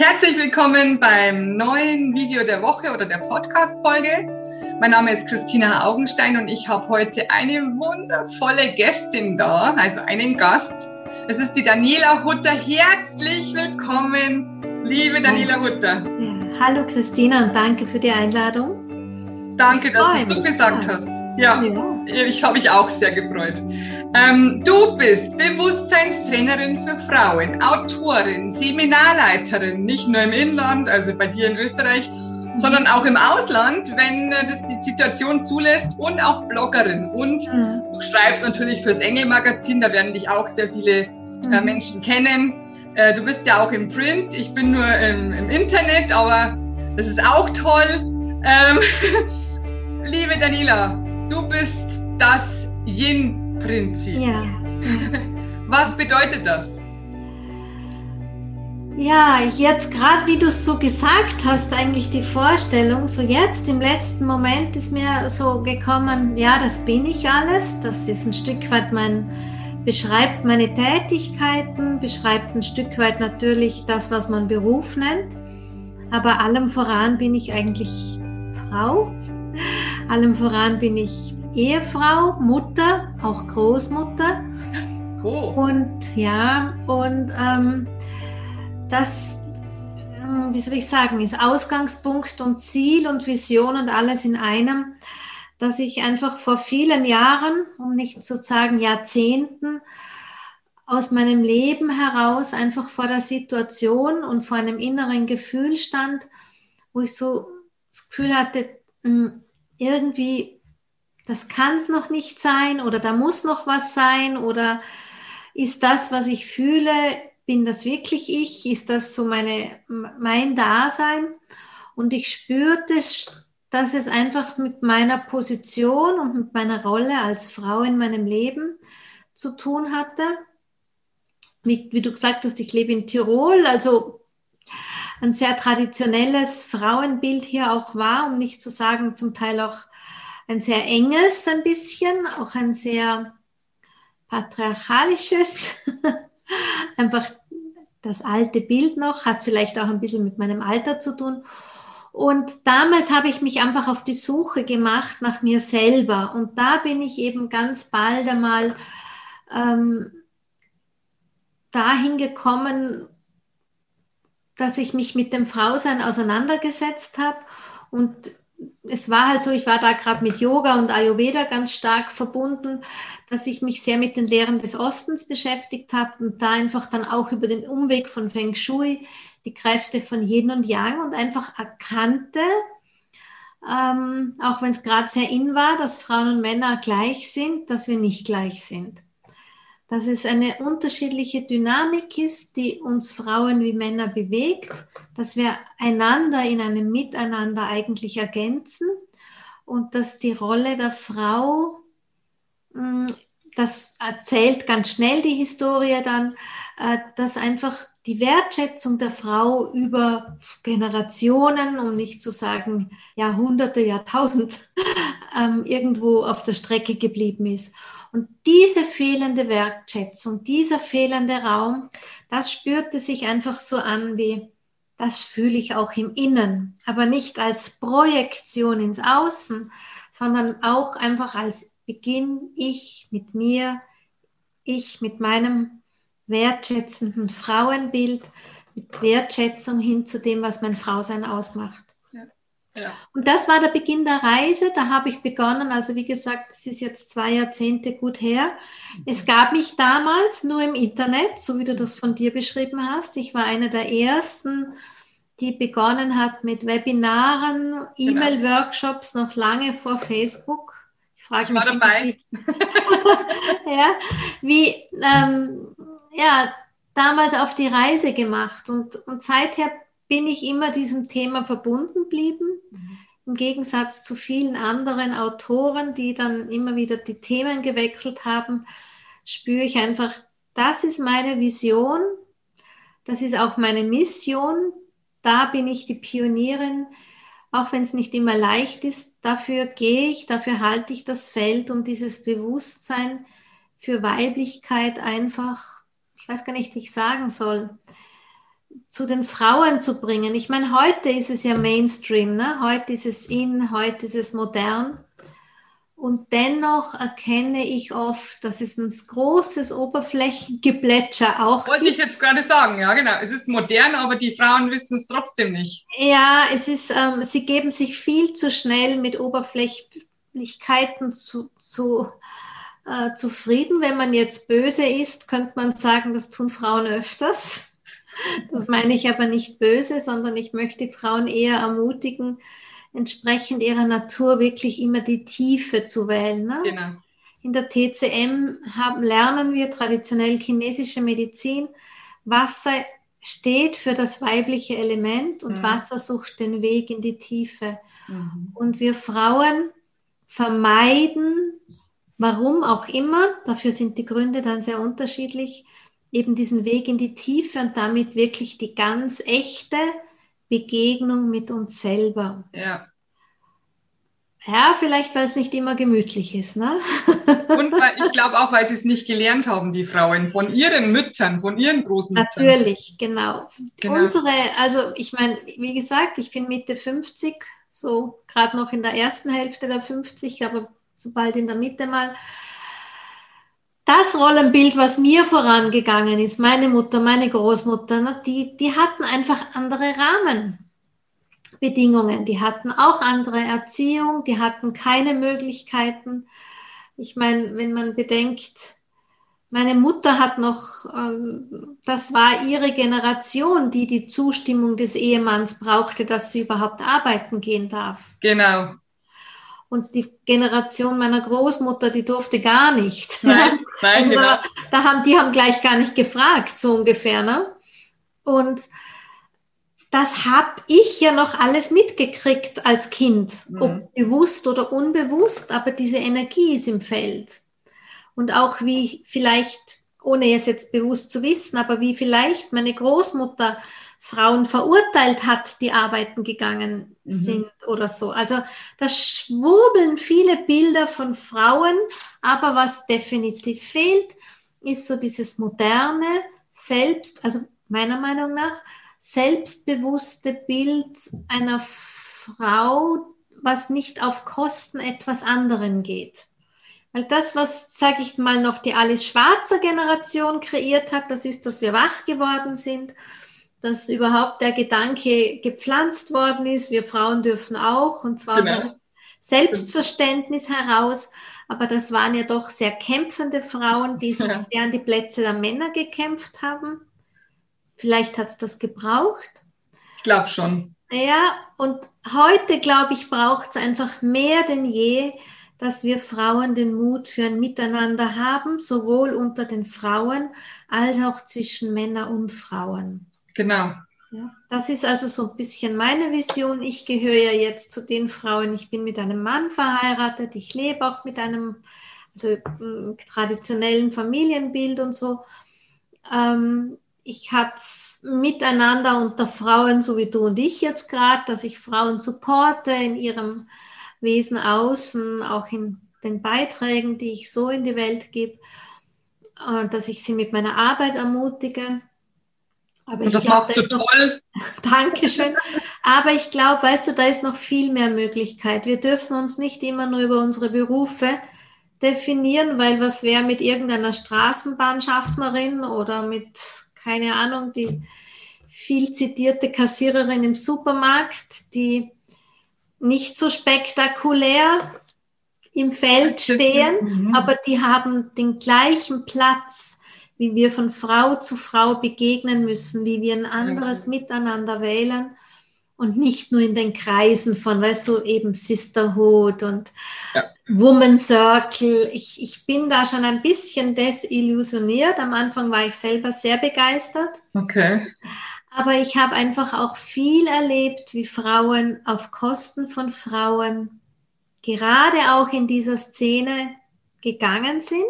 Herzlich willkommen beim neuen Video der Woche oder der Podcast-Folge. Mein Name ist Christina Augenstein und ich habe heute eine wundervolle Gästin da, also einen Gast. Es ist die Daniela Hutter. Herzlich willkommen, liebe Daniela Hutter. Ja, hallo Christina und danke für die Einladung. Danke, dass du zugesagt ja. hast. Ja, ja. ich habe mich auch sehr gefreut. Ähm, du bist Bewusstseinstrainerin für Frauen, Autorin, Seminarleiterin, nicht nur im Inland, also bei dir in Österreich, sondern auch im Ausland, wenn äh, das die Situation zulässt und auch Bloggerin. Und mhm. du schreibst natürlich fürs Engel-Magazin, da werden dich auch sehr viele äh, mhm. Menschen kennen. Äh, du bist ja auch im Print, ich bin nur im, im Internet, aber das ist auch toll. Ähm, liebe Daniela, du bist das Yin Prinzip. Ja. Was bedeutet das? Ja, jetzt gerade wie du es so gesagt hast, eigentlich die Vorstellung, so jetzt im letzten Moment ist mir so gekommen, ja, das bin ich alles, das ist ein Stück weit mein, beschreibt meine Tätigkeiten, beschreibt ein Stück weit natürlich das, was man Beruf nennt, aber allem voran bin ich eigentlich Frau, allem voran bin ich Ehefrau, Mutter, auch Großmutter. Oh. Und ja, und ähm, das, äh, wie soll ich sagen, ist Ausgangspunkt und Ziel und Vision und alles in einem, dass ich einfach vor vielen Jahren, um nicht zu sagen Jahrzehnten, aus meinem Leben heraus einfach vor der Situation und vor einem inneren Gefühl stand, wo ich so das Gefühl hatte, irgendwie das kann es noch nicht sein oder da muss noch was sein oder ist das, was ich fühle, bin das wirklich ich? Ist das so meine, mein Dasein? Und ich spürte, dass es einfach mit meiner Position und mit meiner Rolle als Frau in meinem Leben zu tun hatte. Wie, wie du gesagt hast, ich lebe in Tirol, also ein sehr traditionelles Frauenbild hier auch war, um nicht zu sagen, zum Teil auch ein sehr enges ein bisschen, auch ein sehr patriarchalisches, einfach das alte Bild noch, hat vielleicht auch ein bisschen mit meinem Alter zu tun. Und damals habe ich mich einfach auf die Suche gemacht nach mir selber. Und da bin ich eben ganz bald einmal ähm, dahin gekommen, dass ich mich mit dem Frausein auseinandergesetzt habe. Und es war halt so, ich war da gerade mit Yoga und Ayurveda ganz stark verbunden, dass ich mich sehr mit den Lehren des Ostens beschäftigt habe und da einfach dann auch über den Umweg von Feng Shui die Kräfte von Yin und Yang und einfach erkannte, ähm, auch wenn es gerade sehr in war, dass Frauen und Männer gleich sind, dass wir nicht gleich sind dass es eine unterschiedliche Dynamik ist, die uns Frauen wie Männer bewegt, dass wir einander in einem Miteinander eigentlich ergänzen und dass die Rolle der Frau, hm, das erzählt ganz schnell die Historie dann, äh, dass einfach die Wertschätzung der Frau über Generationen, um nicht zu sagen Jahrhunderte, Jahrtausend, ähm, irgendwo auf der Strecke geblieben ist. Und diese fehlende Wertschätzung, dieser fehlende Raum, das spürte sich einfach so an wie, das fühle ich auch im Innen, aber nicht als Projektion ins Außen, sondern auch einfach als Beginn, ich mit mir, ich mit meinem wertschätzenden Frauenbild, mit Wertschätzung hin zu dem, was mein Frausein ausmacht. Und das war der Beginn der Reise. Da habe ich begonnen. Also wie gesagt, es ist jetzt zwei Jahrzehnte gut her. Es gab mich damals nur im Internet, so wie du das von dir beschrieben hast. Ich war eine der ersten, die begonnen hat mit Webinaren, genau. E-Mail-Workshops noch lange vor Facebook. Ich frage ich mich, war dabei. Wie, ja, wie ähm, ja, damals auf die Reise gemacht und, und seither bin ich immer diesem Thema verbunden geblieben. Mhm. Im Gegensatz zu vielen anderen Autoren, die dann immer wieder die Themen gewechselt haben, spüre ich einfach, das ist meine Vision, das ist auch meine Mission, da bin ich die Pionierin, auch wenn es nicht immer leicht ist, dafür gehe ich, dafür halte ich das Feld, um dieses Bewusstsein für Weiblichkeit einfach, ich weiß gar nicht, wie ich sagen soll, zu den Frauen zu bringen. Ich meine, heute ist es ja Mainstream, ne? heute ist es in, heute ist es modern. Und dennoch erkenne ich oft, dass es ein großes Oberflächengeplätscher auch Wollte gibt. ich jetzt gerade sagen, ja genau. Es ist modern, aber die Frauen wissen es trotzdem nicht. Ja, es ist, ähm, sie geben sich viel zu schnell mit Oberflächlichkeiten zu, zu äh, zufrieden. Wenn man jetzt böse ist, könnte man sagen, das tun Frauen öfters. Das meine ich aber nicht böse, sondern ich möchte Frauen eher ermutigen, entsprechend ihrer Natur wirklich immer die Tiefe zu wählen. Ne? Genau. In der TCM haben, lernen wir traditionell chinesische Medizin. Wasser steht für das weibliche Element und Mhm. Wasser sucht den Weg in die Tiefe. Mhm. Und wir Frauen vermeiden, warum auch immer, dafür sind die Gründe dann sehr unterschiedlich, eben diesen Weg in die Tiefe und damit wirklich die ganz echte Begegnung mit uns selber. Ja. Ja, vielleicht, weil es nicht immer gemütlich ist, ne? Und weil, ich glaube auch, weil sie es nicht gelernt haben, die Frauen, von ihren Müttern, von ihren Großmüttern. Natürlich, genau. Genau. Unsere, also ich meine, wie gesagt, ich bin Mitte 50, so gerade noch in der ersten Hälfte der 50, aber sobald in der Mitte mal. Das Rollenbild, was mir vorangegangen ist, meine Mutter, meine Großmutter, die, die hatten einfach andere Rahmenbedingungen. Die hatten auch andere Erziehung, die hatten keine Möglichkeiten. Ich meine, wenn man bedenkt, meine Mutter hat noch, ähm, das war ihre Generation, die die Zustimmung des Ehemanns brauchte, dass sie überhaupt arbeiten gehen darf. Genau. Und die Generation meiner Großmutter, die durfte gar nicht. Nein, nein, Also genau. da, da haben, die haben gleich gar nicht gefragt, so ungefähr. Ne? Und das habe ich ja noch alles mitgekriegt als Kind, Mhm. ob bewusst oder unbewusst, aber diese Energie ist im Feld. Und auch wie vielleicht, ohne es jetzt bewusst zu wissen, aber wie vielleicht meine Großmutter Frauen verurteilt hat, die arbeiten gegangen Mhm. sind oder so. Also da schwurbeln viele Bilder von Frauen, aber was definitiv fehlt, ist so dieses moderne, selbst, also meiner Meinung nach, selbstbewusste Bild einer Frau, was nicht auf Kosten etwas anderen geht. Weil das, was, sage ich mal, noch die Alice Schwarzer Generation kreiert hat, das ist, dass wir wach geworden sind, dass überhaupt der Gedanke gepflanzt worden ist, wir Frauen dürfen auch, und zwar Genau. aus einem Selbstverständnis heraus. Aber das waren ja doch sehr kämpfende Frauen, die sich Ja. sehr an die Plätze der Männer gekämpft haben. Vielleicht hat es das gebraucht. Ich glaube schon. Ja, und heute, glaube ich, braucht es einfach mehr denn je, dass wir Frauen den Mut für ein Miteinander haben, sowohl unter den Frauen als auch zwischen Männern und Frauen. Genau. Ja, das ist also so ein bisschen meine Vision. Ich gehöre ja jetzt zu den Frauen, ich bin mit einem Mann verheiratet, ich lebe auch mit einem also, m, traditionellen Familienbild und so. Ähm, ich habe miteinander unter Frauen, so wie du und ich jetzt gerade, dass ich Frauen supporte in ihrem Wesen außen, auch in den Beiträgen, die ich so in die Welt gebe, äh, dass ich sie mit meiner Arbeit ermutige. Aber Und das glaub, machst du noch- toll. Dankeschön. Aber ich glaube, weißt du, da ist noch viel mehr Möglichkeit. Wir dürfen uns nicht immer nur über unsere Berufe definieren, weil was wäre mit irgendeiner Straßenbahnschaffnerin oder mit, keine Ahnung, die viel zitierte Kassiererin im Supermarkt, die nicht so spektakulär im Feld stehen, Mhm. aber die haben den gleichen Platz, wie wir von Frau zu Frau begegnen müssen, wie wir ein anderes Miteinander wählen und nicht nur in den Kreisen von, weißt du, eben Sisterhood und Ja. Woman Circle. Ich, ich bin da schon ein bisschen desillusioniert. Am Anfang war ich selber sehr begeistert. Okay. Aber ich habe einfach auch viel erlebt, wie Frauen auf Kosten von Frauen gerade auch in dieser Szene gegangen sind.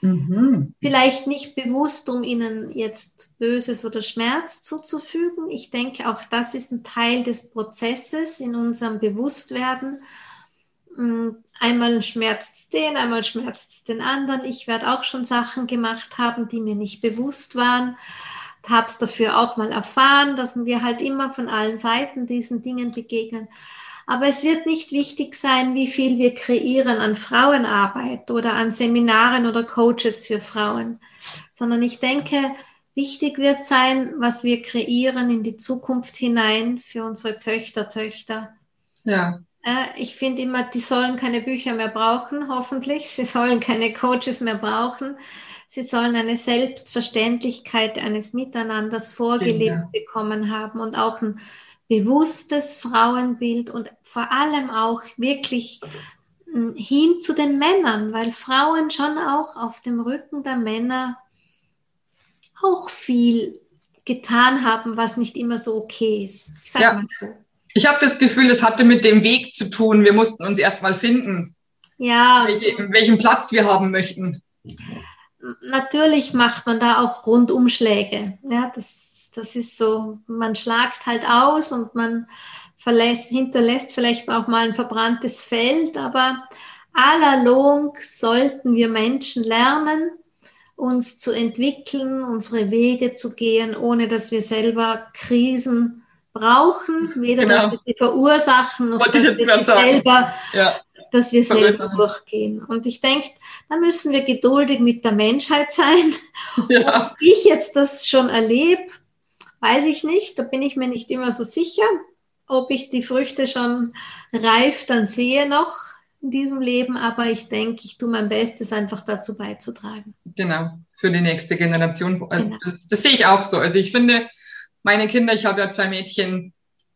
Mhm. Vielleicht nicht bewusst, um ihnen jetzt Böses oder Schmerz zuzufügen. Ich denke, auch das ist ein Teil des Prozesses in unserem Bewusstwerden. Mm, Einmal schmerzt es den, einmal schmerzt es den anderen. Ich werde auch schon Sachen gemacht haben, die mir nicht bewusst waren. habe es dafür auch mal erfahren, dass wir halt immer von allen Seiten diesen Dingen begegnen. Aber es wird nicht wichtig sein, wie viel wir kreieren an Frauenarbeit oder an Seminaren oder Coaches für Frauen, sondern ich denke, wichtig wird sein, was wir kreieren in die Zukunft hinein für unsere Töchter, Töchter. Ja. Ich finde immer, die sollen keine Bücher mehr brauchen, hoffentlich. Sie sollen keine Coaches mehr brauchen. Sie sollen eine Selbstverständlichkeit eines Miteinanders vorgelebt ja. bekommen haben und auch ein bewusstes Frauenbild und vor allem auch wirklich hm, hin zu den Männern, weil Frauen schon auch auf dem Rücken der Männer auch viel getan haben, was nicht immer so okay ist. Ich sag ja. mal so. Ich habe das Gefühl, es hatte mit dem Weg zu tun. Wir mussten uns erstmal finden. Ja. Welche, welchen Platz wir haben möchten. Natürlich macht man da auch Rundumschläge. Ja, das, das ist so, man schlagt halt aus und man verlässt, hinterlässt vielleicht auch mal ein verbranntes Feld, aber allalong sollten wir Menschen lernen, uns zu entwickeln, unsere Wege zu gehen, ohne dass wir selber Krisen brauchen, weder genau. dass wir sie verursachen noch dass wir selber, ja. dass wir selber durchgehen. Und ich denke, da müssen wir geduldig mit der Menschheit sein. Ja. Ob ich jetzt das schon erlebe, weiß ich nicht. Da bin ich mir nicht immer so sicher. Ob ich die Früchte schon reif dann sehe noch in diesem Leben, aber ich denke, ich tue mein Bestes, einfach dazu beizutragen. Genau, für die nächste Generation. Genau. Das, das sehe ich auch so. Also ich finde, meine Kinder, ich habe ja zwei Mädchen,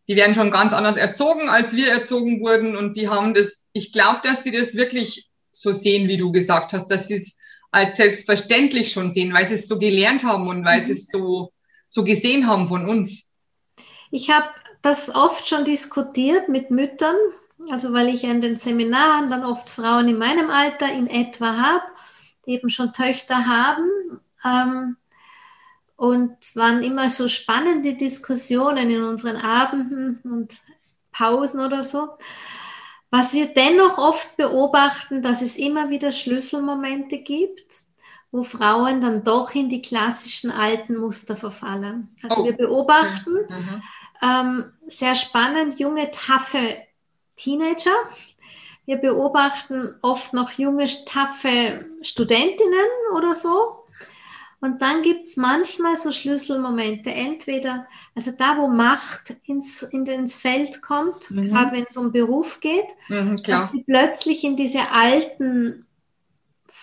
die werden schon ganz anders erzogen, als wir erzogen wurden. Und die haben das, ich glaube, dass die das wirklich so sehen, wie du gesagt hast, dass sie es als selbstverständlich schon sehen, weil sie es so gelernt haben und weil sie es so, so gesehen haben von uns. Ich habe das oft schon diskutiert mit Müttern, also weil ich in den Seminaren dann oft Frauen in meinem Alter in etwa habe, die eben schon Töchter haben. Ähm, und waren immer so spannende Diskussionen in unseren Abenden und Pausen oder so. Was wir dennoch oft beobachten, dass es immer wieder Schlüsselmomente gibt, wo Frauen dann doch in die klassischen alten Muster verfallen. Also oh. wir beobachten ähm, sehr spannend junge, taffe Teenager. Wir beobachten oft noch junge, taffe Studentinnen oder so. Und dann gibt es manchmal so Schlüsselmomente, entweder, also da, wo Macht ins, in, ins Feld kommt, mhm. gerade wenn es um Beruf geht, mhm, dass sie plötzlich in diese alten,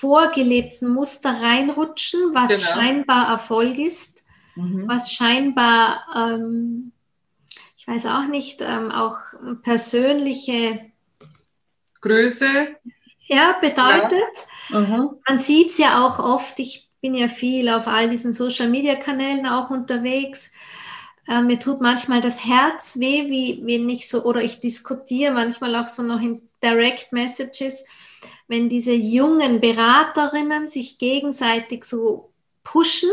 vorgelebten Muster reinrutschen, was genau. scheinbar Erfolg ist, mhm. was scheinbar, ähm, ich weiß auch nicht, ähm, auch persönliche Größe ja, bedeutet. Ja. Mhm. Man sieht es ja auch oft, ich bin ja viel auf all diesen Social-Media-Kanälen auch unterwegs. Äh, mir tut manchmal das Herz weh, wie wenn ich so, oder ich diskutiere manchmal auch so noch in Direct Messages, wenn diese jungen Beraterinnen sich gegenseitig so pushen,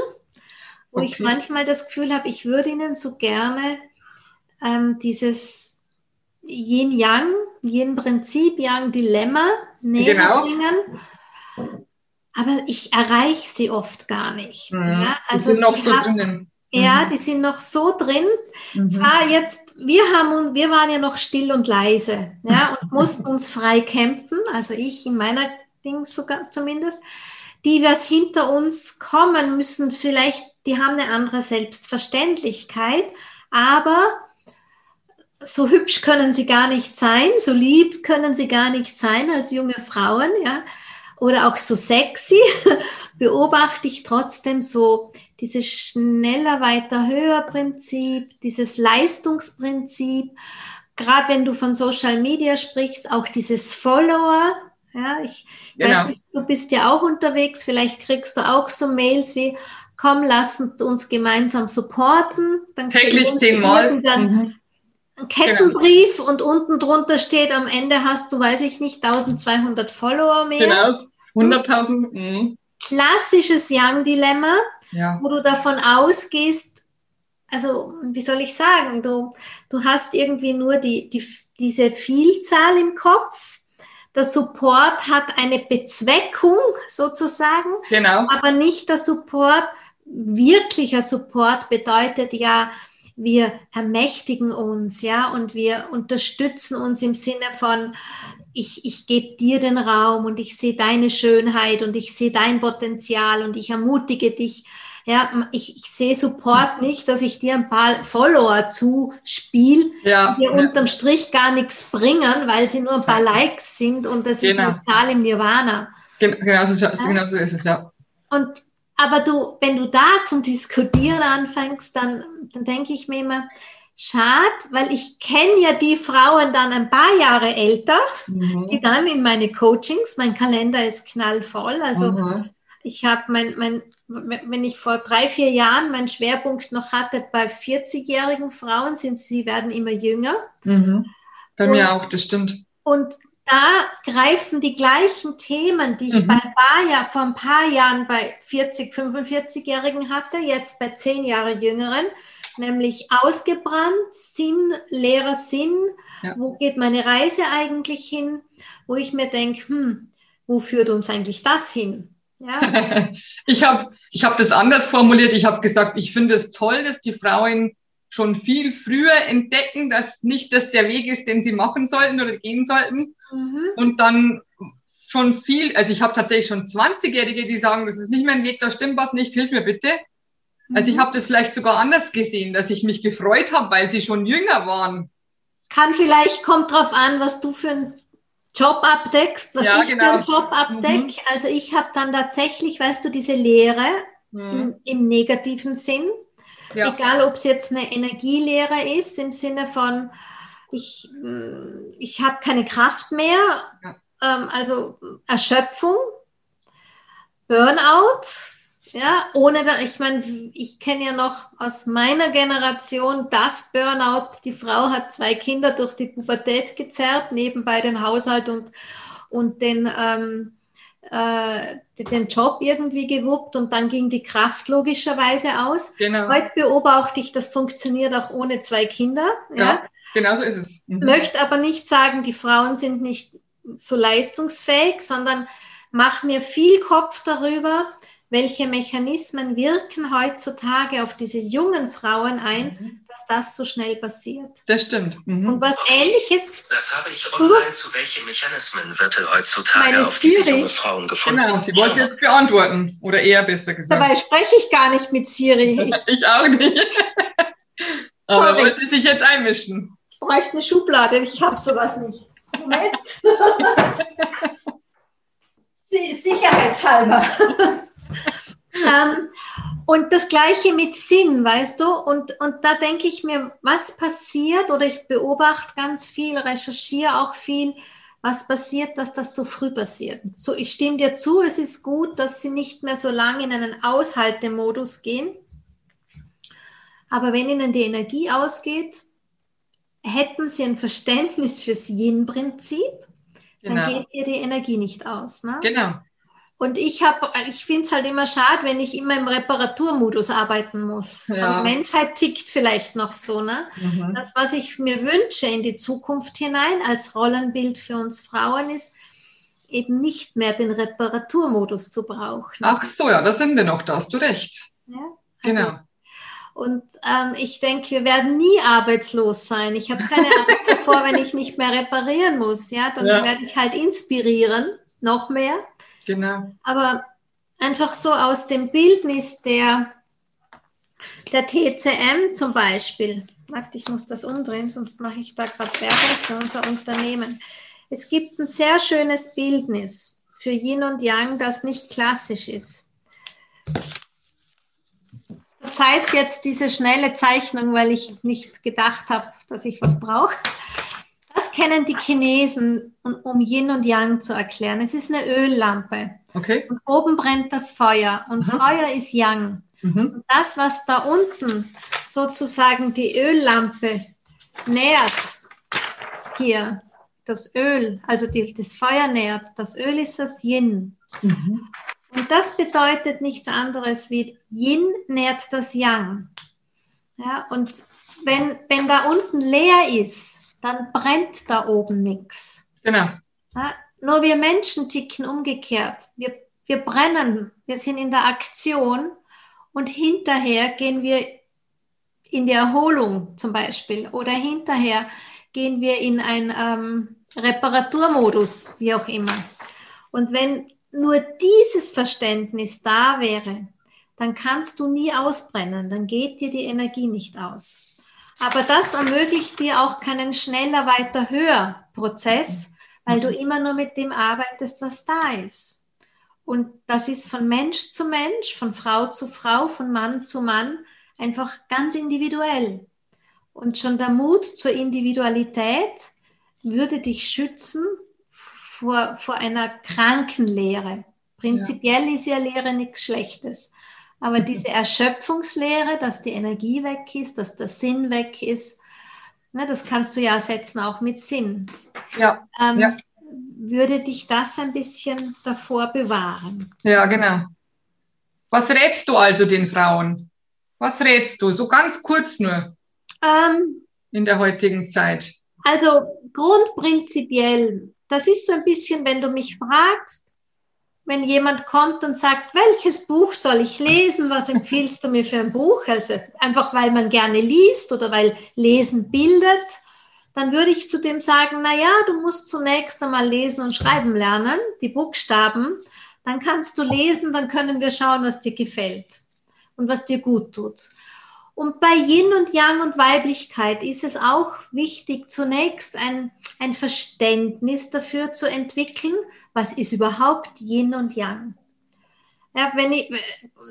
wo okay. ich manchmal das Gefühl habe, ich würde ihnen so gerne ähm, dieses Yin-Yang, Yin-Prinzip, Yang-Dilemma näher genau. bringen aber ich erreiche sie oft gar nicht. Mhm. Ja? Also die sind noch so drinnen. Ja, mhm. die sind noch so drin. Mhm. Zwar jetzt, wir haben wir waren ja noch still und leise, ja, und mussten uns frei kämpfen. Also ich in meiner Ding sogar zumindest. Die, was hinter uns kommen, müssen vielleicht, die haben eine andere Selbstverständlichkeit, aber so hübsch können sie gar nicht sein, so lieb können sie gar nicht sein als junge Frauen, ja oder auch so sexy, beobachte ich trotzdem so dieses schneller, weiter, höher Prinzip, dieses Leistungsprinzip. Gerade wenn du von Social Media sprichst, auch dieses Follower. Ja, ich genau. weiß nicht, du bist ja auch unterwegs, vielleicht kriegst du auch so Mails wie, komm, lass uns gemeinsam supporten. Dann Täglich zehnmal. Dann mhm. Kettenbrief genau. und unten drunter steht, am Ende hast du, weiß ich nicht, 1200 Follower mehr. Genau, 100.000. Mhm. Klassisches Young-Dilemma, ja. wo du davon ausgehst, also wie soll ich sagen, du, du hast irgendwie nur die, die, diese Vielzahl im Kopf. Der Support hat eine Bezweckung sozusagen, genau. aber nicht der Support wirklicher Support bedeutet ja, wir ermächtigen uns, ja, und wir unterstützen uns im Sinne von, ich, ich gebe dir den Raum und ich sehe deine Schönheit und ich sehe dein Potenzial und ich ermutige dich. Ja, ich, ich sehe Support nicht, dass ich dir ein paar Follower zuspiele, ja, die ja. unterm Strich gar nichts bringen, weil sie nur ein paar Likes sind und das genau. ist eine Zahl im Nirvana. Genau, so, genau so ist es, ja. Und aber du, wenn du da zum Diskutieren anfängst, dann, dann denke ich mir immer, schade, weil ich kenne ja die Frauen dann ein paar Jahre älter, mhm. die dann in meine Coachings, mein Kalender ist knallvoll, also mhm. ich habe mein, mein, wenn ich vor drei, vier Jahren meinen Schwerpunkt noch hatte bei 40-jährigen Frauen, sind sie werden immer jünger. Mhm. Bei und, mir auch, das stimmt. Und da greifen die gleichen Themen, die ich mhm. bei ein paar Jahr, vor ein paar Jahren bei 40, 45-Jährigen hatte, jetzt bei zehn Jahre Jüngeren, nämlich ausgebrannt, Sinn, leerer Sinn, ja. wo geht meine Reise eigentlich hin, wo ich mir denke, hm, wo führt uns eigentlich das hin? Ja. ich habe ich hab das anders formuliert. Ich habe gesagt, ich finde es toll, dass die Frauen schon viel früher entdecken, dass nicht das der Weg ist, den sie machen sollten oder gehen sollten. Mhm. Und dann schon viel, also ich habe tatsächlich schon 20-Jährige, die sagen, das ist nicht mein Weg, da stimmt was nicht, hilf mir bitte. Also ich mhm. habe das vielleicht sogar anders gesehen, dass ich mich gefreut habe, weil sie schon jünger waren. Kann vielleicht, kommt drauf an, was du für einen Job abdeckst, was ja, ich genau. für einen Job abdeck. Mhm. Also ich habe dann tatsächlich, weißt du, diese Lehre mhm. im, im negativen Sinn ja. Egal, ob es jetzt eine Energielehre ist, im Sinne von, ich, mm, ich habe keine Kraft mehr, ja. ähm, also Erschöpfung, Burnout, ja, ohne da, ich meine, ich kenne ja noch aus meiner Generation das Burnout. Die Frau hat zwei Kinder durch die Pubertät gezerrt, nebenbei den Haushalt und, und den, ähm, äh, den Job irgendwie gewuppt und dann ging die Kraft logischerweise aus. Genau. Heute beobachte ich, das funktioniert auch ohne zwei Kinder. Ja, ja genau so ist es. Mhm. Möchte aber nicht sagen, die Frauen sind nicht so leistungsfähig, sondern mache mir viel Kopf darüber, welche Mechanismen wirken heutzutage auf diese jungen Frauen ein, mhm. dass das so schnell passiert. Das stimmt. Mhm. Und was ähnliches. Das habe ich online. Zu welchen Mechanismen wird heutzutage auf Siri, diese junge Frauen gefunden? Genau, die wollte jetzt beantworten. Oder eher besser gesagt. Dabei spreche ich gar nicht mit Siri. Ich, ich auch nicht. Aber Sorry. wollte sich jetzt einmischen. Ich bräuchte eine Schublade. Ich habe sowas nicht. Moment. Sicherheitshalber ähm, und das Gleiche mit Sinn, weißt du? Und, und da denke ich mir, was passiert, oder ich beobachte ganz viel, recherchiere auch viel, was passiert, dass das so früh passiert. So, ich stimme dir zu, es ist gut, dass sie nicht mehr so lange in einen Aushaltemodus gehen. Aber wenn ihnen die Energie ausgeht, hätten sie ein Verständnis fürs Yin-Prinzip, genau. dann geht ihr die Energie nicht aus. Ne? Genau. Und ich habe, ich finde es halt immer schade, wenn ich immer im Reparaturmodus arbeiten muss. Ja. Die Menschheit tickt vielleicht noch so, ne? Mhm. Das, was ich mir wünsche in die Zukunft hinein als Rollenbild für uns Frauen ist, eben nicht mehr den Reparaturmodus zu brauchen. Ach so, ja, da sind wir noch, da hast du recht. Ja? Also, genau. Und ähm, ich denke, wir werden nie arbeitslos sein. Ich habe keine Angst davor, wenn ich nicht mehr reparieren muss. Ja, dann ja. werde ich halt inspirieren, noch mehr. Genau. Aber einfach so aus dem Bildnis der, der TCM zum Beispiel. Warte, ich muss das umdrehen, sonst mache ich da gerade Werbung für unser Unternehmen. Es gibt ein sehr schönes Bildnis für Yin und Yang, das nicht klassisch ist. Das heißt jetzt diese schnelle Zeichnung, weil ich nicht gedacht habe, dass ich was brauche. Kennen die Chinesen, um Yin und Yang zu erklären. Es ist eine Öllampe. Okay. Und oben brennt das Feuer. Und mhm. Feuer ist Yang. Mhm. Und das, was da unten sozusagen die Öllampe nährt, hier, das Öl, also die, das Feuer nährt, das Öl ist das Yin. Mhm. Und das bedeutet nichts anderes wie Yin nährt das Yang. Ja, und wenn, wenn da unten leer ist, dann brennt da oben nichts. Genau. Ja, nur wir Menschen ticken umgekehrt. Wir, wir brennen, wir sind in der Aktion und hinterher gehen wir in die Erholung zum Beispiel oder hinterher gehen wir in einen ähm, Reparaturmodus, wie auch immer. Und wenn nur dieses Verständnis da wäre, dann kannst du nie ausbrennen, dann geht dir die Energie nicht aus. Aber das ermöglicht dir auch keinen schneller, weiter, höher Prozess, weil du immer nur mit dem arbeitest, was da ist. Und das ist von Mensch zu Mensch, von Frau zu Frau, von Mann zu Mann einfach ganz individuell. Und schon der Mut zur Individualität würde dich schützen vor, vor einer kranken Lehre. Prinzipiell ja. ist ja Lehre nichts Schlechtes. Aber diese Erschöpfungslehre, dass die Energie weg ist, dass der Sinn weg ist, ne, das kannst du ja ersetzen auch mit Sinn. Ja. Ähm, ja. Würde dich das ein bisschen davor bewahren? Ja, genau. Was rätst du also den Frauen? Was rätst du? So ganz kurz nur. Ähm, in der heutigen Zeit. Also grundprinzipiell, das ist so ein bisschen, wenn du mich fragst, wenn jemand kommt und sagt, welches Buch soll ich lesen, was empfiehlst du mir für ein Buch? Also einfach weil man gerne liest oder weil Lesen bildet, dann würde ich zu dem sagen, na ja, du musst zunächst einmal lesen und schreiben lernen, die Buchstaben, dann kannst du lesen, dann können wir schauen, was dir gefällt und was dir gut tut. Und bei Yin und Yang und Weiblichkeit ist es auch wichtig, zunächst ein, ein Verständnis dafür zu entwickeln, was ist überhaupt Yin und Yang. Ja, wenn ich,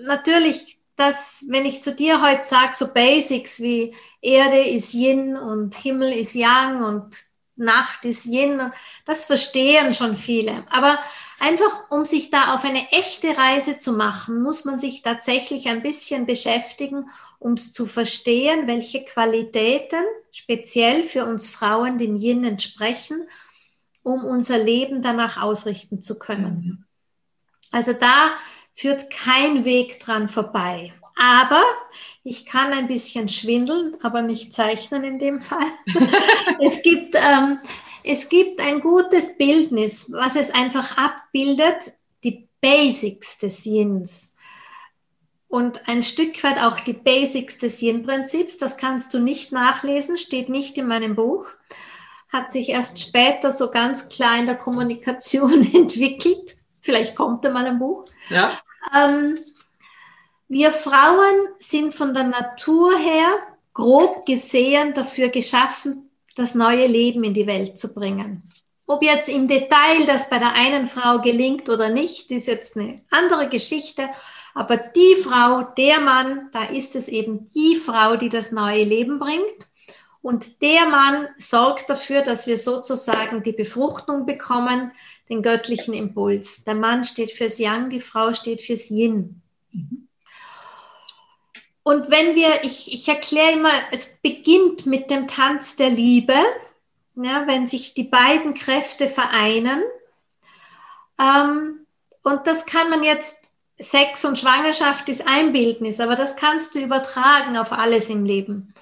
natürlich, dass, wenn ich zu dir heute sage, so Basics wie Erde ist Yin und Himmel ist Yang und Nacht ist Yin, das verstehen schon viele. Aber einfach, um sich da auf eine echte Reise zu machen, muss man sich tatsächlich ein bisschen beschäftigen um es zu verstehen, welche Qualitäten speziell für uns Frauen dem Yin entsprechen, um unser Leben danach ausrichten zu können. Mhm. Also da führt kein Weg dran vorbei. Aber ich kann ein bisschen schwindeln, aber nicht zeichnen in dem Fall. es, gibt, ähm, es gibt ein gutes Bildnis, was es einfach abbildet, die Basics des Yins und ein Stück weit auch die Basics des Yin-Prinzips. Das kannst du nicht nachlesen, steht nicht in meinem Buch. Hat sich erst später so ganz klar in der Kommunikation entwickelt. Vielleicht kommt da mal ein Buch. Ja. Ähm, wir Frauen sind von der Natur her grob gesehen dafür geschaffen, das neue Leben in die Welt zu bringen. Ob jetzt im Detail das bei der einen Frau gelingt oder nicht, ist jetzt eine andere Geschichte. Aber die Frau, der Mann, da ist es eben die Frau, die das neue Leben bringt. Und der Mann sorgt dafür, dass wir sozusagen die Befruchtung bekommen, den göttlichen Impuls. Der Mann steht fürs Yang, die Frau steht fürs Yin. Und wenn wir, ich, ich erkläre immer, es beginnt mit dem Tanz der Liebe, ja, wenn sich die beiden Kräfte vereinen. Ähm, und das kann man jetzt Sex und Schwangerschaft ist ein Bildnis, aber das kannst du übertragen auf alles im Leben.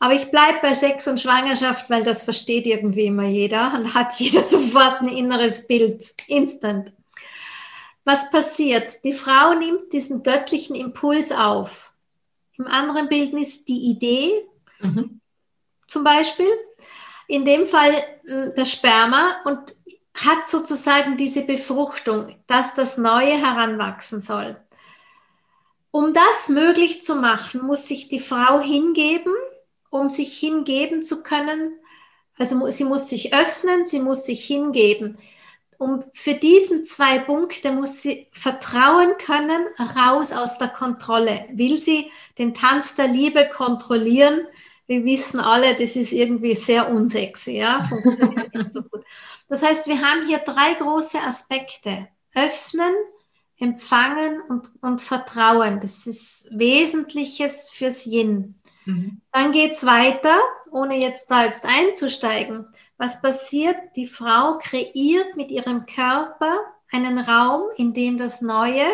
Aber ich bleibe bei Sex und Schwangerschaft, weil das versteht irgendwie immer jeder und hat jeder sofort ein inneres Bild, instant. Was passiert? Die Frau nimmt diesen göttlichen Impuls auf. Im anderen Bildnis die Idee, mhm. zum Beispiel. In dem Fall hm, das Sperma und hat sozusagen diese Befruchtung, dass das Neue heranwachsen soll. Um das möglich zu machen, muss sich die Frau hingeben, um sich hingeben zu können. Also sie muss sich öffnen, sie muss sich hingeben. Um für diesen zwei Punkte muss sie vertrauen können, raus aus der Kontrolle. Will sie den Tanz der Liebe kontrollieren? Wir wissen alle, das ist irgendwie sehr unsexy, ja, so. Das heißt, wir haben hier drei große Aspekte. Öffnen, empfangen und, und vertrauen. Das ist Wesentliches fürs Yin. Mhm. Dann geht's weiter, ohne jetzt da jetzt einzusteigen. Was passiert? Die Frau kreiert mit ihrem Körper einen Raum, in dem das Neue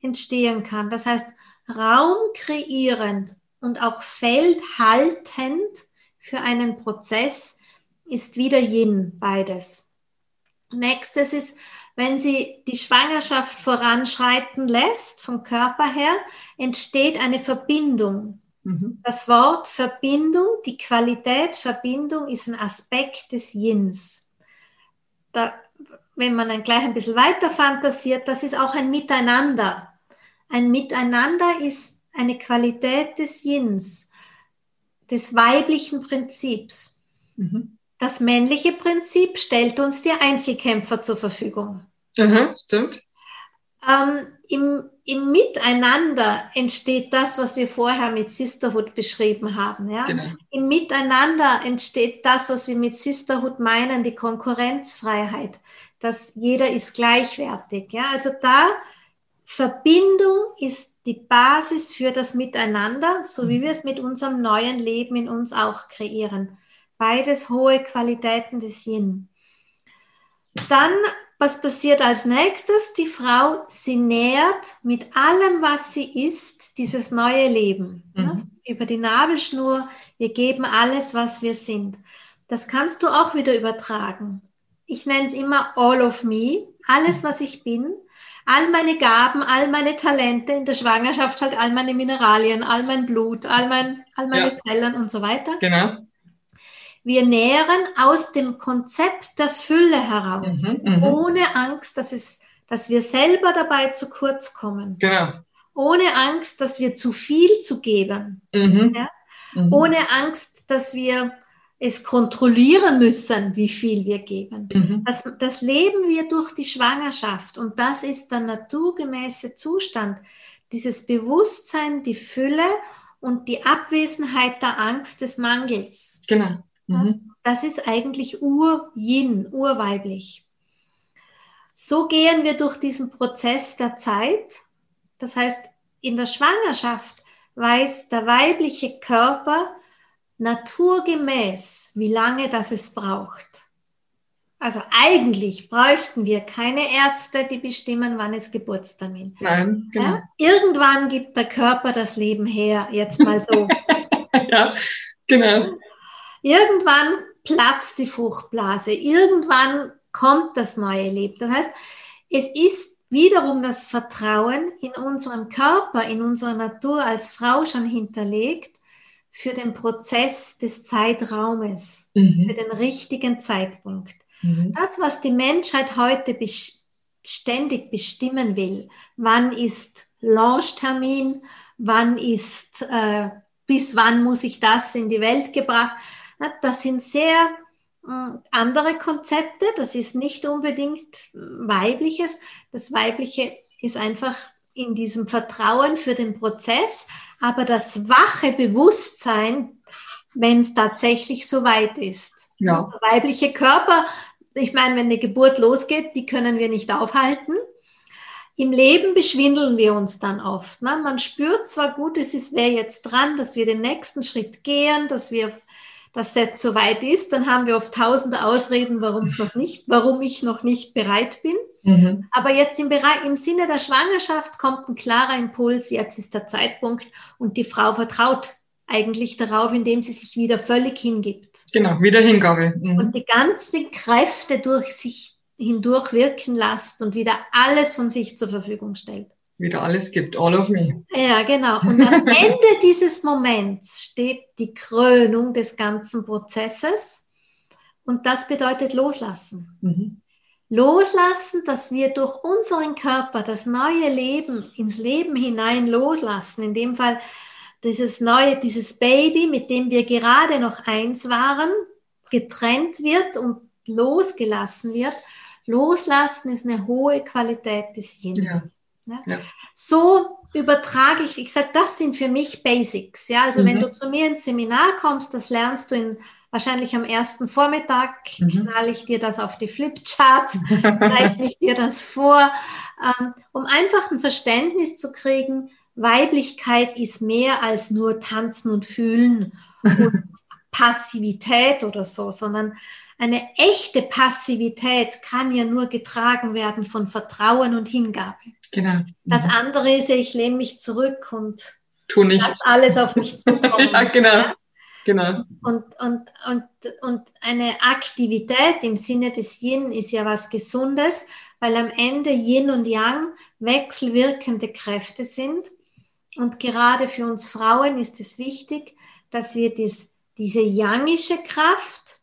entstehen kann. Das heißt, Raum kreierend und auch Feld haltend für einen Prozess, ist wieder Yin, beides. Nächstes ist, wenn sie die Schwangerschaft voranschreiten lässt, vom Körper her, entsteht eine Verbindung. Mhm. Das Wort Verbindung, die Qualität Verbindung ist ein Aspekt des Yins. Da, wenn man dann gleich ein bisschen weiter fantasiert, das ist auch ein Miteinander. Ein Miteinander ist eine Qualität des Yins, des weiblichen Prinzips. Mhm. Das männliche Prinzip stellt uns die Einzelkämpfer zur Verfügung. Aha, stimmt. Ähm, im, Im Miteinander entsteht das, was wir vorher mit Sisterhood beschrieben haben. Ja? Genau. Im Miteinander entsteht das, was wir mit Sisterhood meinen, die Konkurrenzfreiheit, dass jeder ist gleichwertig. Ja? Also da Verbindung ist die Basis für das Miteinander, so wie wir es mit unserem neuen Leben in uns auch kreieren. Beides hohe Qualitäten des Yin. Dann, was passiert als nächstes? Die Frau, sie nährt mit allem, was sie ist, dieses neue Leben. Mhm. Über die Nabelschnur, wir geben alles, was wir sind. Das kannst du auch wieder übertragen. Ich nenne es immer All of Me, alles, was ich bin, all meine Gaben, all meine Talente in der Schwangerschaft, halt all meine Mineralien, all mein Blut, all, mein, all meine ja. Zellen und so weiter. Genau. Wir nähren aus dem Konzept der Fülle heraus, mhm, mhm, ohne Angst, dass, es, dass wir selber dabei zu kurz kommen. Genau. Ohne Angst, dass wir zu viel zu geben. Mhm, ja? Mhm. Ohne Angst, dass wir es kontrollieren müssen, wie viel wir geben. Mhm. Das, das leben wir durch die Schwangerschaft und das ist der naturgemäße Zustand. Dieses Bewusstsein, die Fülle und die Abwesenheit der Angst des Mangels. Genau. Mhm. Das ist eigentlich Ur-Yin, urweiblich. So gehen wir durch diesen Prozess der Zeit. Das heißt, in der Schwangerschaft weiß der weibliche Körper naturgemäß, wie lange das es braucht. Also eigentlich bräuchten wir keine Ärzte, die bestimmen, wann es Geburtstermin. Nein, genau. Ja? Irgendwann gibt der Körper das Leben her, jetzt mal so. ja, genau. Irgendwann platzt die Fruchtblase, irgendwann kommt das neue Leben. Das heißt, es ist wiederum das Vertrauen in unserem Körper, in unserer Natur als Frau schon hinterlegt für den Prozess des Zeitraumes, mhm. für den richtigen Zeitpunkt. Mhm. Das, was die Menschheit heute ständig bestimmen will, wann ist Launchtermin, wann ist, äh, bis wann muss ich das in die Welt gebracht, das sind sehr hm, andere Konzepte. Das ist nicht unbedingt weibliches. Das weibliche ist einfach in diesem Vertrauen für den Prozess, aber das wache Bewusstsein, wenn es tatsächlich so weit ist. Ja. Der weibliche Körper, ich meine, wenn eine Geburt losgeht, die können wir nicht aufhalten. Im Leben beschwindeln wir uns dann oft. Ne? Man spürt zwar gut, es ist wer jetzt dran, dass wir den nächsten Schritt gehen, dass wir das jetzt so weit ist, dann haben wir oft tausende Ausreden, warum es noch nicht, warum ich noch nicht bereit bin. Mhm. Aber jetzt im, Bereich, im Sinne der Schwangerschaft kommt ein klarer Impuls, jetzt ist der Zeitpunkt und die Frau vertraut eigentlich darauf, indem sie sich wieder völlig hingibt. Genau, wieder Hingabe. Mhm. Und die ganzen Kräfte durch sich hindurch wirken lässt und wieder alles von sich zur Verfügung stellt wieder alles gibt, all of me. Ja, genau. Und am Ende dieses Moments steht die Krönung des ganzen Prozesses und das bedeutet loslassen. Mhm. Loslassen, dass wir durch unseren Körper das neue Leben ins Leben hinein loslassen. In dem Fall dieses neue, dieses Baby, mit dem wir gerade noch eins waren, getrennt wird und losgelassen wird. Loslassen ist eine hohe Qualität des Jens. Ja. Ja. So übertrage ich, ich sage, das sind für mich Basics. Ja, also mhm. wenn du zu mir ins Seminar kommst, das lernst du in, wahrscheinlich am ersten Vormittag, mhm. knall ich dir das auf die Flipchart, zeichne ich dir das vor, ähm, um einfach ein Verständnis zu kriegen, Weiblichkeit ist mehr als nur tanzen und fühlen und Passivität oder so, sondern eine echte Passivität kann ja nur getragen werden von Vertrauen und Hingabe. Genau. Das mhm. andere ist ja, ich lehne mich zurück und tu nichts. lass alles auf mich zukommen. ja, genau. Genau. Und, und, und, und eine Aktivität im Sinne des Yin ist ja was Gesundes, weil am Ende Yin und Yang wechselwirkende Kräfte sind. Und gerade für uns Frauen ist es wichtig, dass wir dies, diese yangische Kraft,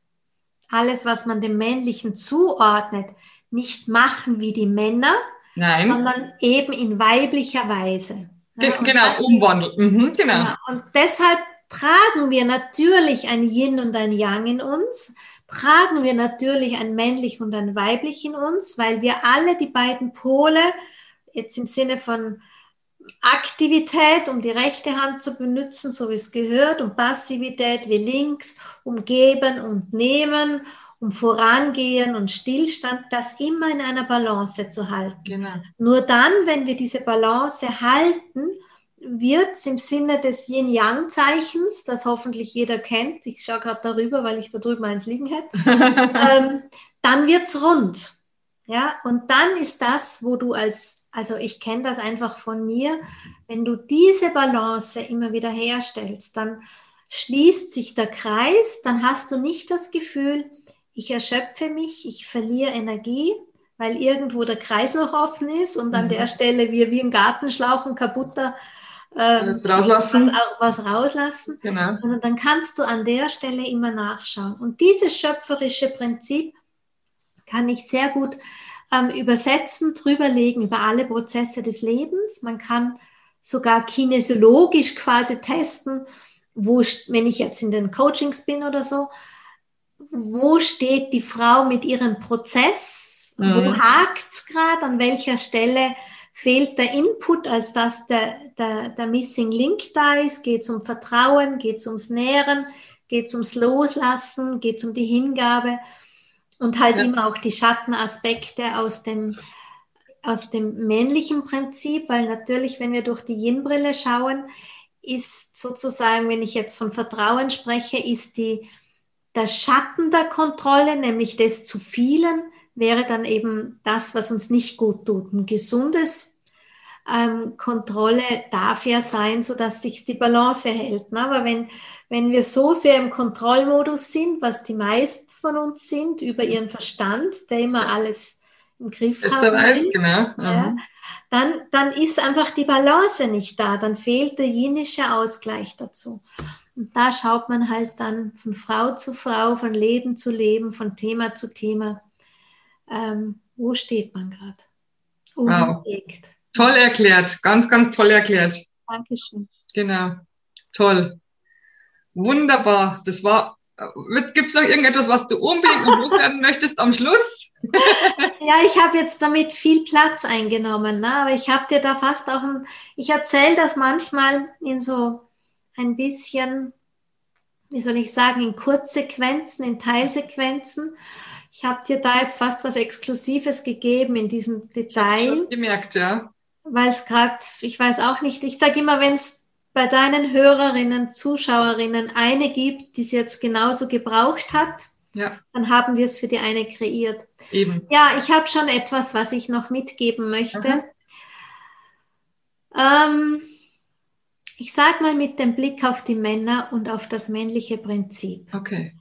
alles, was man dem Männlichen zuordnet, nicht machen wie die Männer, Nein. sondern eben in weiblicher Weise. Ge ja, genau, umwandeln. Mhm, genau. Ja, und deshalb tragen wir natürlich ein Yin und ein Yang in uns, tragen wir natürlich ein männlich und ein weiblich in uns, weil wir alle die beiden Pole jetzt im Sinne von Aktivität, um die rechte Hand zu benutzen, so wie es gehört, und Passivität wie links, um geben und nehmen, um vorangehen und Stillstand, das immer in einer Balance zu halten. Genau. Nur dann, wenn wir diese Balance halten, wird es im Sinne des Yin-Yang-Zeichens, das hoffentlich jeder kennt, ich schaue gerade darüber, weil ich da drüben eins liegen hätte, ähm, dann wird es rund. Ja, und dann ist das, wo du als, also ich kenne das einfach von mir, wenn du diese Balance immer wieder herstellst, dann schließt sich der Kreis, dann hast du nicht das Gefühl, ich erschöpfe mich, ich verliere Energie, weil irgendwo der Kreis noch offen ist und an mhm. der Stelle wir wie ein Gartenschlauch ein kaputter ähm, was rauslassen. Was, was rauslassen, genau. sondern dann kannst du an der Stelle immer nachschauen. Und dieses schöpferische Prinzip kann ich sehr gut ähm, übersetzen, drüberlegen über alle Prozesse des Lebens. Man kann sogar kinesiologisch quasi testen, wo, wenn ich jetzt in den Coachings bin oder so, wo steht die Frau mit ihrem Prozess, mhm. wo hakt es gerade, an welcher Stelle fehlt der Input, als dass der, der, der Missing Link da ist, geht es um Vertrauen, geht es ums Nähren, geht es ums Loslassen, geht es um die Hingabe und halt ja. immer auch die Schattenaspekte aus dem, aus dem männlichen Prinzip, weil natürlich, wenn wir durch die Yin-Brille schauen, ist sozusagen, wenn ich jetzt von Vertrauen spreche, ist die, der Schatten der Kontrolle, nämlich des zu vielen, wäre dann eben das, was uns nicht gut tut. Ein gesundes ähm, Kontrolle darf ja sein, so dass sich die Balance hält. Ne? Aber wenn, wenn wir so sehr im Kontrollmodus sind, was die meisten von uns sind, über ihren Verstand, der immer alles im Griff hat, weiß, genau. ja, dann, dann ist einfach die Balance nicht da. Dann fehlt der jenische Ausgleich dazu. Und da schaut man halt dann von Frau zu Frau, von Leben zu Leben, von Thema zu Thema ähm, wo steht man gerade? Wow. Toll erklärt, ganz, ganz toll erklärt. Dankeschön. Genau, toll. Wunderbar. Das war. Gibt es noch irgendetwas, was du unbedingt noch loswerden möchtest am Schluss? ja, ich habe jetzt damit viel Platz eingenommen, ne? aber ich habe dir da fast auch ein. Ich erzähle das manchmal in so ein bisschen, wie soll ich sagen, in Kurzsequenzen, in Teilsequenzen ich habe dir da jetzt fast was Exklusives gegeben in diesem Detail. Ich schon gemerkt, ja. Weil es gerade, ich weiß auch nicht, ich sage immer, wenn es bei deinen Hörerinnen, Zuschauerinnen eine gibt, die es jetzt genauso gebraucht hat, ja. dann haben wir es für die eine kreiert. Eben. Ja, ich habe schon etwas, was ich noch mitgeben möchte. Ähm, ich sage mal mit dem Blick auf die Männer und auf das männliche Prinzip. Okay.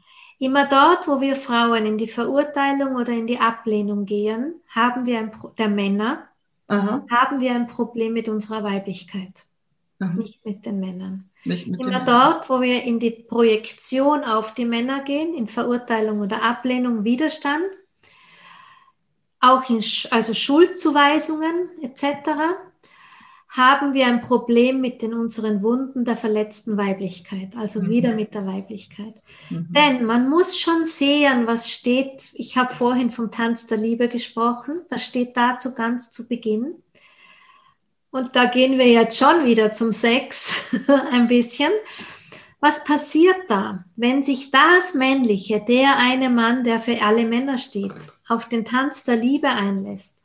Immer dort, wo wir Frauen in die Verurteilung oder in die Ablehnung gehen, haben wir ein Pro der Männer, Aha. haben wir ein Problem mit unserer Weiblichkeit, Aha. nicht mit den Männern. Mit Immer den dort, wo wir in die Projektion auf die Männer gehen, in Verurteilung oder Ablehnung, Widerstand, auch in also Schuldzuweisungen etc haben wir ein Problem mit den unseren Wunden der verletzten Weiblichkeit, also mhm. wieder mit der Weiblichkeit. Mhm. Denn man muss schon sehen, was steht, ich habe vorhin vom Tanz der Liebe gesprochen, was steht dazu ganz zu Beginn. Und da gehen wir jetzt schon wieder zum Sex ein bisschen. Was passiert da, wenn sich das Männliche, der eine Mann, der für alle Männer steht, auf den Tanz der Liebe einlässt?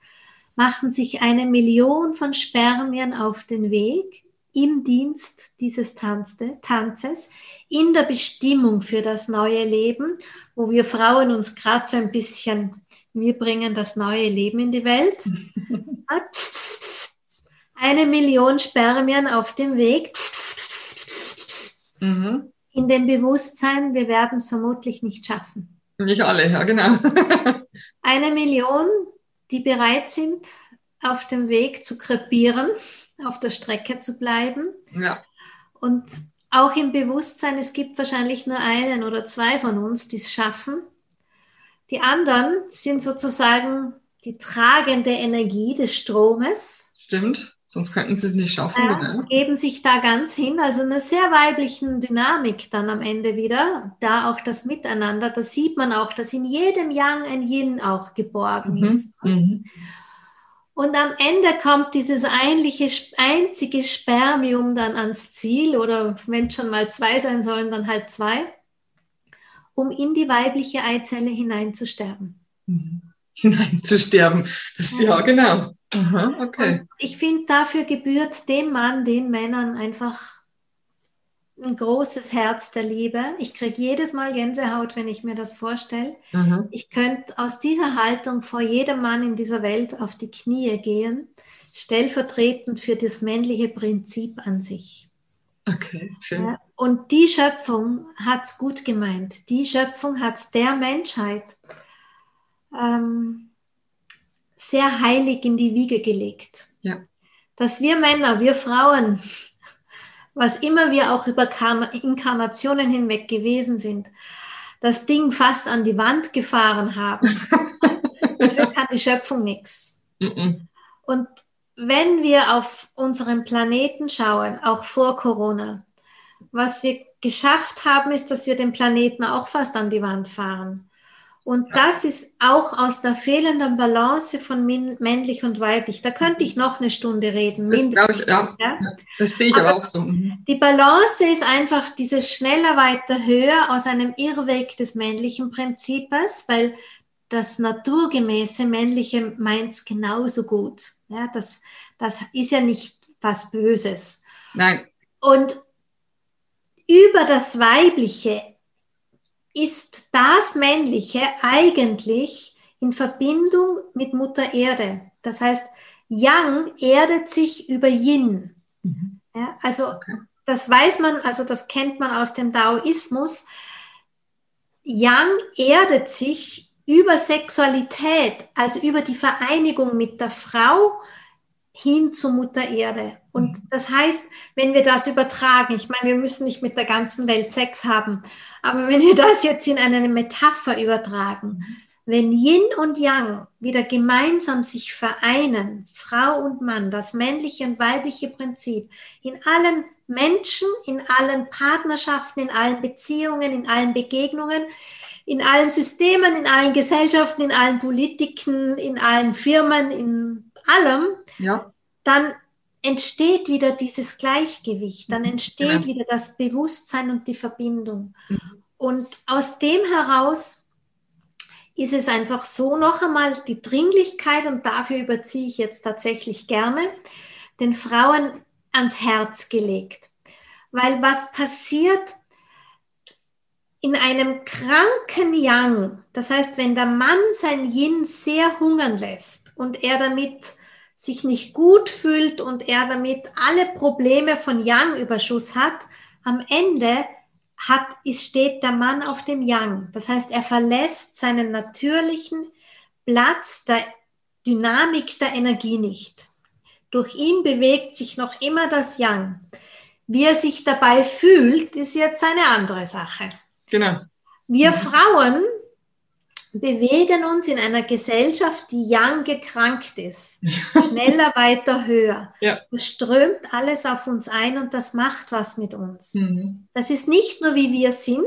Machen sich eine Million von Spermien auf den Weg im Dienst dieses Tanzes, in der Bestimmung für das neue Leben, wo wir Frauen uns gerade so ein bisschen, wir bringen das neue Leben in die Welt. Eine Million Spermien auf dem Weg. Mhm. In dem Bewusstsein, wir werden es vermutlich nicht schaffen. Nicht alle, ja, genau. Eine Million die bereit sind, auf dem Weg zu krepieren, auf der Strecke zu bleiben. Ja. Und auch im Bewusstsein, es gibt wahrscheinlich nur einen oder zwei von uns, die es schaffen. Die anderen sind sozusagen die tragende Energie des Stromes. Stimmt, sonst könnten sie es nicht schaffen. Ja, genau. Geben sich da ganz hin, also eine sehr weiblichen Dynamik dann am Ende wieder. Da auch das Miteinander, da sieht man auch, dass in jedem Yang ein Yin auch geborgen mhm. ist. Mhm. Und am Ende kommt dieses einliche, einzige Spermium dann ans Ziel oder wenn schon mal zwei sein sollen, dann halt zwei, um in die weibliche Eizelle hineinzusterben. Mhm. Hineinzusterben, das ist ja genau. Aha, okay. Und ich finde, dafür gebührt dem Mann, den Männern einfach ein großes Herz der Liebe. Ich kriege jedes Mal Gänsehaut, wenn ich mir das vorstelle. Mhm. Ich könnte aus dieser Haltung vor jedem Mann in dieser Welt auf die Knie gehen, stellvertretend für das männliche Prinzip an sich. Okay, schön. Ja, und die Schöpfung hat es gut gemeint. Die Schöpfung hat es der Menschheit ähm, sehr heilig in die Wiege gelegt. Ja. Dass wir Männer, wir Frauen was immer wir auch über Inkarnationen hinweg gewesen sind, das Ding fast an die Wand gefahren haben. Dafür kann die Schöpfung nichts. Und wenn wir auf unseren Planeten schauen, auch vor Corona, was wir geschafft haben, ist, dass wir den Planeten auch fast an die Wand fahren. Und das ist auch aus der fehlenden Balance von männlich und weiblich. Da könnte ich noch eine Stunde reden. Das glaube ich, ja. ja. Das sehe ich aber, aber, auch so. Mhm. Die Balance ist einfach dieses schneller, weiter, höher aus einem Irrweg des männlichen Prinzips, weil das naturgemäße männliche meint es genauso gut. Ja, das, das ist ja nicht was Böses. Nein. Und über das Weibliche ist das Männliche eigentlich in Verbindung mit Mutter Erde. Das heißt, Yang erdet sich über Yin. Mhm. Ja, also okay. das weiß man, also das kennt man aus dem Daoismus. Yang erdet sich über Sexualität, also über die Vereinigung mit der Frau hin zu Mutter Erde. Und mhm. das heißt, wenn wir das übertragen, ich meine, wir müssen nicht mit der ganzen Welt Sex haben, aber wenn wir das jetzt in eine Metapher übertragen, wenn Yin und Yang wieder gemeinsam sich vereinen, Frau und Mann, das männliche und weibliche Prinzip, in allen Menschen, in allen Partnerschaften, in allen Beziehungen, in allen Begegnungen, in allen Systemen, in allen Gesellschaften, in allen Politiken, in allen Firmen, in allem, ja. dann entsteht wieder dieses Gleichgewicht, dann mhm. entsteht genau. wieder das Bewusstsein und die Verbindung. Mhm. Und aus dem heraus ist es einfach so noch einmal die Dringlichkeit, und dafür überziehe ich jetzt tatsächlich gerne, den Frauen ans Herz gelegt. Weil was passiert in einem kranken Yang, das heißt, wenn der Mann sein Yin sehr hungern lässt und er damit sich nicht gut fühlt und er damit alle Probleme von Yang-Überschuss hat, am Ende hat, ist, steht der Mann auf dem Yang. Das heißt, er verlässt seinen natürlichen Platz der Dynamik der Energie nicht. Durch ihn bewegt sich noch immer das Yang. Wie er sich dabei fühlt, ist jetzt eine andere Sache. Genau. Wir mhm. Frauen bewegen uns in einer Gesellschaft, die young gekrankt ist. Schneller, weiter, höher. Ja. Es strömt alles auf uns ein und das macht was mit uns. Mhm. Das ist nicht nur, wie wir sind,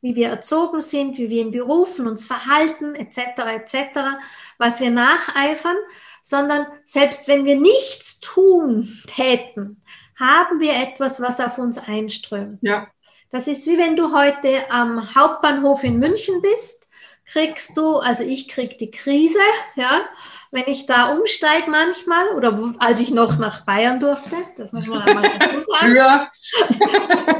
wie wir erzogen sind, wie wir in Berufen uns verhalten, etc., etc., was wir nacheifern, sondern selbst wenn wir nichts tun täten, haben wir etwas, was auf uns einströmt. Ja. Das ist wie wenn du heute am Hauptbahnhof in München bist kriegst du, also ich krieg die Krise, ja, wenn ich da umsteige manchmal oder als ich noch nach Bayern durfte, das muss man einmal dazu sagen. Früher.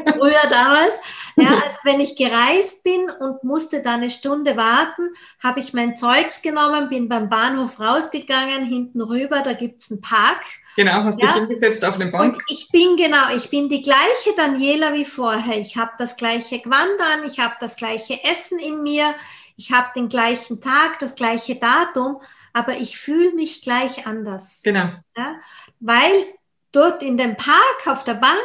Früher damals. Ja, also wenn ich gereist bin und musste da eine Stunde warten, habe ich mein Zeugs genommen, bin beim Bahnhof rausgegangen, hinten rüber, da gibt es einen Park. Genau, hast ja. dich hingesetzt auf eine Bank. Und ich bin genau, ich bin die gleiche Daniela wie vorher. Ich habe das gleiche Gewand an, ich habe das gleiche Essen in mir, ich habe den gleichen Tag, das gleiche Datum, aber ich fühle mich gleich anders. Genau. Ja? Weil dort in dem Park auf der Bank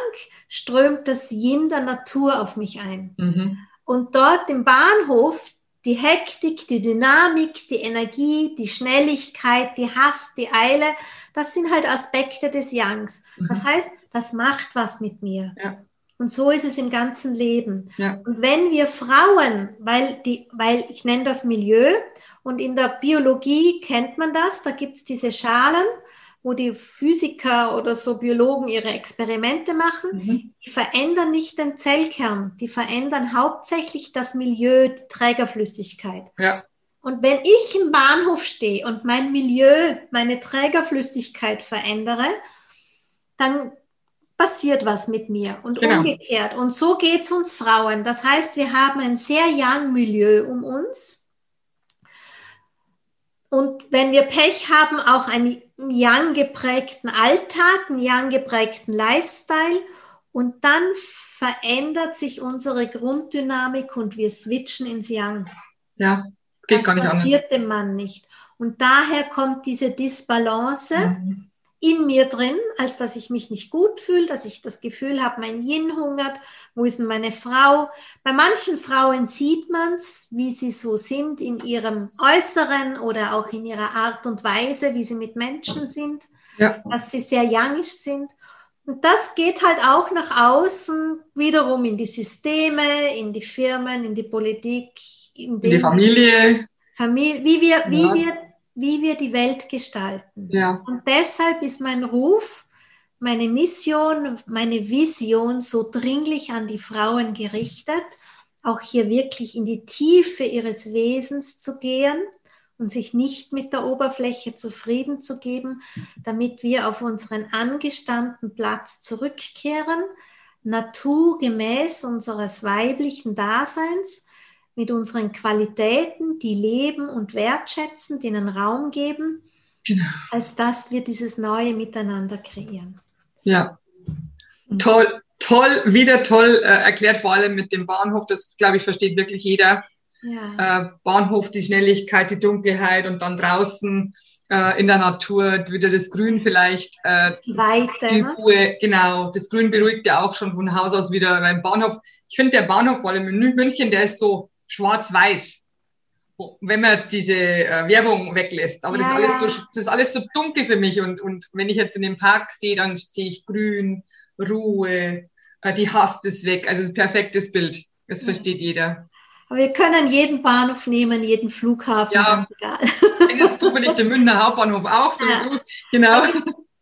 strömt das Yin der Natur auf mich ein. Mhm. Und dort im Bahnhof die Hektik, die Dynamik, die Energie, die Schnelligkeit, die Hass, die Eile, das sind halt Aspekte des Yangs. Mhm. Das heißt, das macht was mit mir. Ja. Und so ist es im ganzen Leben. Ja. Und wenn wir Frauen, weil, die, weil ich nenne das Milieu, und in der Biologie kennt man das, da gibt es diese Schalen, wo die Physiker oder so Biologen ihre Experimente machen, mhm. die verändern nicht den Zellkern, die verändern hauptsächlich das Milieu, die Trägerflüssigkeit. Ja. Und wenn ich im Bahnhof stehe und mein Milieu, meine Trägerflüssigkeit verändere, dann passiert was mit mir und genau. umgekehrt. Und so geht es uns Frauen. Das heißt, wir haben ein sehr young Milieu um uns. Und wenn wir Pech haben, auch einen young geprägten Alltag, einen young geprägten Lifestyle. Und dann verändert sich unsere Grunddynamik und wir switchen ins Young. Ja, geht das gar nicht anders. Das passiert dem Mann nicht. Und daher kommt diese Disbalance. Mhm in mir drin, als dass ich mich nicht gut fühle, dass ich das Gefühl habe, mein Yin hungert, wo ist denn meine Frau? Bei manchen Frauen sieht man es, wie sie so sind in ihrem Äußeren oder auch in ihrer Art und Weise, wie sie mit Menschen sind, ja. dass sie sehr youngisch sind. Und das geht halt auch nach außen, wiederum in die Systeme, in die Firmen, in die Politik, in, in die Familie. Familie, wie wir, wie ja. wir wie wir die Welt gestalten. Ja. Und deshalb ist mein Ruf, meine Mission, meine Vision so dringlich an die Frauen gerichtet, auch hier wirklich in die Tiefe ihres Wesens zu gehen und sich nicht mit der Oberfläche zufrieden zu geben, damit wir auf unseren angestammten Platz zurückkehren, naturgemäß unseres weiblichen Daseins mit unseren Qualitäten, die leben und wertschätzen, denen Raum geben, genau. als dass wir dieses neue Miteinander kreieren. Ja, mhm. toll, toll, wieder toll äh, erklärt, vor allem mit dem Bahnhof. Das, glaube ich, versteht wirklich jeder. Ja. Äh, Bahnhof, die Schnelligkeit, die Dunkelheit und dann draußen äh, in der Natur wieder das Grün vielleicht. Äh, die Weite. Die ne? Ruhe, genau. Das Grün beruhigt ja auch schon von Haus aus wieder beim Bahnhof. Ich finde, der Bahnhof, vor allem in München, der ist so schwarz-weiß. Wenn man diese äh, Werbung weglässt. Aber ja, das, ist alles so, das ist alles so dunkel für mich. Und, und wenn ich jetzt in den Park sehe, dann sehe ich grün, Ruhe, äh, die Hast ist weg. Also ein perfektes Bild. Das versteht jeder. Aber wir können jeden Bahnhof nehmen, jeden Flughafen. Ja, egal. zufällig der Münchner Hauptbahnhof auch, so ja. wie du. Genau.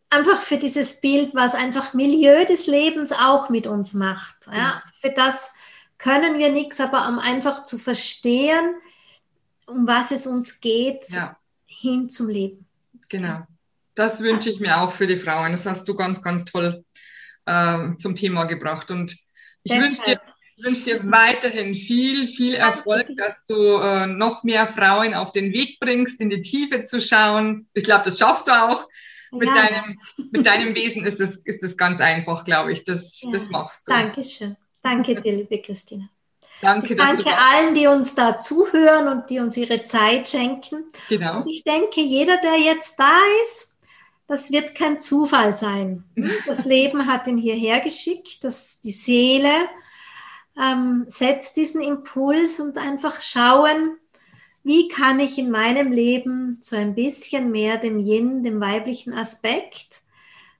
Einfach für dieses Bild, was einfach Milieu des Lebens auch mit uns macht. Ja, für das können wir nichts, aber um einfach zu verstehen, um was es uns geht, ja. hin zum Leben. Genau. Das wünsche ich mir auch für die Frauen. Das hast du ganz, ganz toll äh, zum Thema gebracht. Und ich wünsche dir, wünsch dir weiterhin viel, viel Erfolg, dass du äh, noch mehr Frauen auf den Weg bringst, in die Tiefe zu schauen. Ich glaube, das schaffst du auch. Mit, ja. deinem, mit deinem Wesen ist es ist das ganz einfach, glaube ich. Das, ja. das machst du. Dankeschön. Danke dir, liebe Christina. Danke, ich danke allen, die uns da zuhören und die uns ihre Zeit schenken. Genau. Und ich denke, jeder, der jetzt da ist, das wird kein Zufall sein. Das Leben hat ihn hierher geschickt, dass die Seele ähm, setzt diesen Impuls und einfach schauen, wie kann ich in meinem Leben so ein bisschen mehr dem Yin, dem weiblichen Aspekt,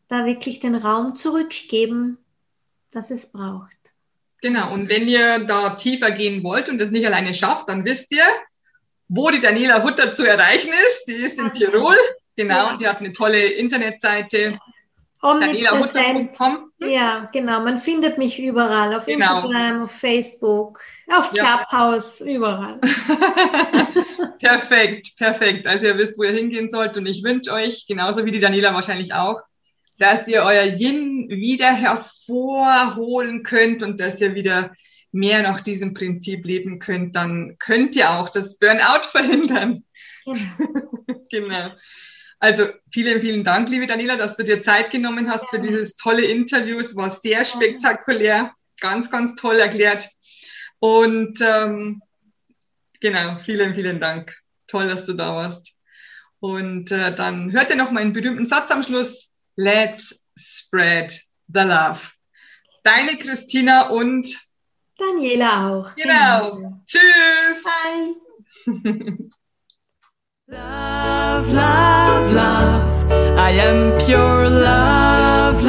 da wirklich den Raum zurückgeben, das es braucht. Genau, und wenn ihr da tiefer gehen wollt und das nicht alleine schafft, dann wisst ihr, wo die Daniela Hutter zu erreichen ist. Sie ist in Tirol, genau, und die hat eine tolle Internetseite. DanielaHutter.com. Ja, genau. Man findet mich überall. Auf genau. Instagram, auf Facebook, auf Clubhouse, ja. überall. perfekt, perfekt. Also ihr wisst, wo ihr hingehen sollt. Und ich wünsche euch, genauso wie die Daniela wahrscheinlich auch, dass ihr euer Yin wieder hervorholen könnt und dass ihr wieder mehr nach diesem Prinzip leben könnt, dann könnt ihr auch das Burnout verhindern. Genau. genau. Also vielen, vielen Dank, liebe Daniela, dass du dir Zeit genommen hast ja. für dieses tolle Interview. Es war sehr spektakulär, ganz, ganz toll erklärt. Und ähm, genau, vielen, vielen Dank. Toll, dass du da warst. Und äh, dann hört ihr noch mal einen berühmten Satz am Schluss. Let's spread the love. Deine Christina und Daniela auch. Genau. genau. Tschüss. Bye. love, love, love. I am pure love.